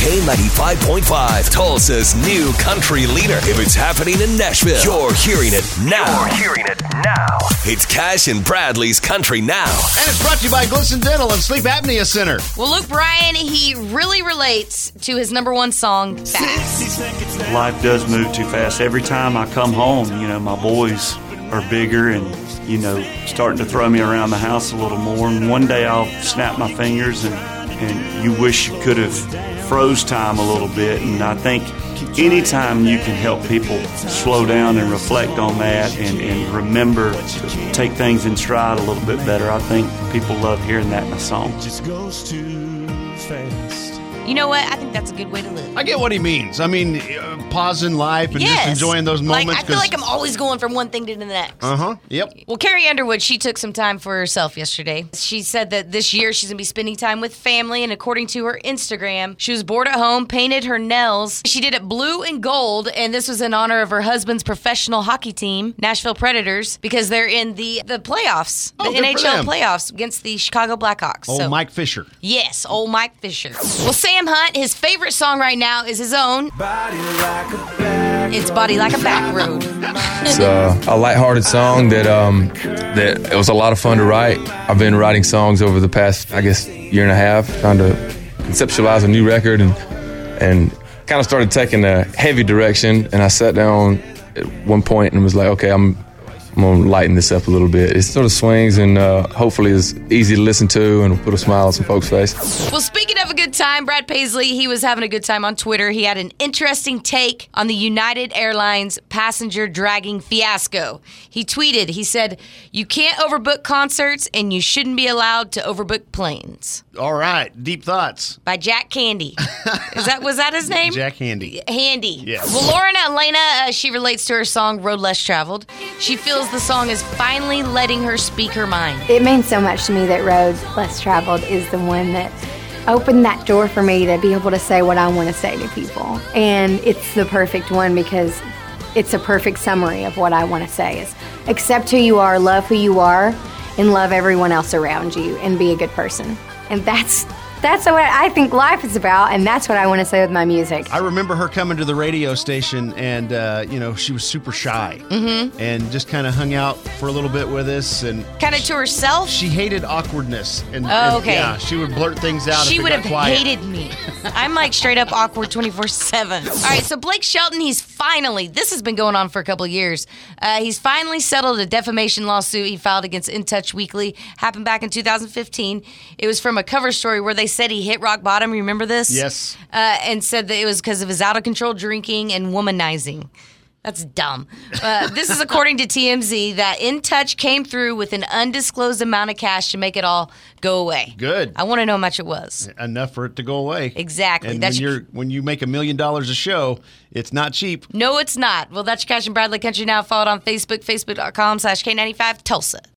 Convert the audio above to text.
K95.5, Tulsa's new country leader. If it's happening in Nashville, you're hearing it now. You're hearing it now. It's Cash and Bradley's Country Now. And it's brought to you by Glisten Dental and Sleep Apnea Center. Well, Luke Bryan, he really relates to his number one song, Fast. Life does move too fast. Every time I come home, you know, my boys are bigger and, you know, starting to throw me around the house a little more. And one day I'll snap my fingers and, and you wish you could have froze time a little bit. And I think anytime you can help people slow down and reflect on that and, and remember to take things in stride a little bit better, I think people love hearing that in a song. just goes too fast. You know what? I think that's a good way to live. I get what he means. I mean, uh, pause in life and yes. just enjoying those moments. Like, I feel like I'm always going from one thing to the next. Uh huh. Yep. Well, Carrie Underwood, she took some time for herself yesterday. She said that this year she's going to be spending time with family, and according to her Instagram, she was bored at home, painted her nails. She did it blue and gold, and this was in honor of her husband's professional hockey team, Nashville Predators, because they're in the, the playoffs, Oh, the good for NHL them. playoffs against the Chicago Blackhawks. Old Mike Fisher. Yes, old Mike Fisher. Well, Sam Hunt, his favorite song right now is his own. It's Body Like a Back Road. It's uh, a lighthearted song that um, that it was a lot of fun to write. I've been writing songs over the past, I guess, year and a half, trying to conceptualize a new record and and kind of started taking a heavy direction. And I sat down at one point and was like, okay, I'm I'm gonna lighten this up a little bit. It sort of swings and uh, hopefully is easy to listen to and put a smile on some folks' face. Well, speaking of a good time, Brad Paisley, he was having a good time on Twitter. He had an interesting take on the United Airlines passenger dragging fiasco. He tweeted, he said, You can't overbook concerts and you shouldn't be allowed to overbook planes. All right. Deep thoughts. By Jack Candy. Is that was that his name? Jack Handy. Handy. Yes. Well, Lauren Alaina, uh, she relates to her song Road Less Traveled. She feels the song is finally letting her speak her mind. It means so much to me that Roads Less Traveled is the one that opened that door for me to be able to say what I want to say to people. And it's the perfect one because it's a perfect summary of what I want to say is accept who you are, love who you are, and love everyone else around you and be a good person. And that's that's what I think life is about, and that's what I want to say with my music. I remember her coming to the radio station, and uh, you know she was super shy, mm-hmm. and just kind of hung out for a little bit with us, and Kind of to herself. she hated awkwardness. And, Oh, and, okay. yeah, she would blurt things out. She if it would got have quiet. hated me. I'm like straight up awkward 24 7. All right, so Blake Shelton, he's finally, this has been going on for a couple of years. Uh, he's finally settled a defamation lawsuit he filed against In Touch Weekly. Happened back in 2015. It was from a cover story where they said he hit rock bottom. You remember this? Yes. Uh, and said that it was because of his out of control drinking and womanizing. That's dumb. Uh, this is according to TMZ that In Touch came through with an undisclosed amount of cash to make it all go away. Good. I want to know how much it was. Enough for it to go away. Exactly. And That's when your- you're when you make a million dollars a show, it's not cheap. No, it's not. Well, that's your Cash and Bradley Country Now. Follow it on Facebook, facebook.com slash K95 Tulsa.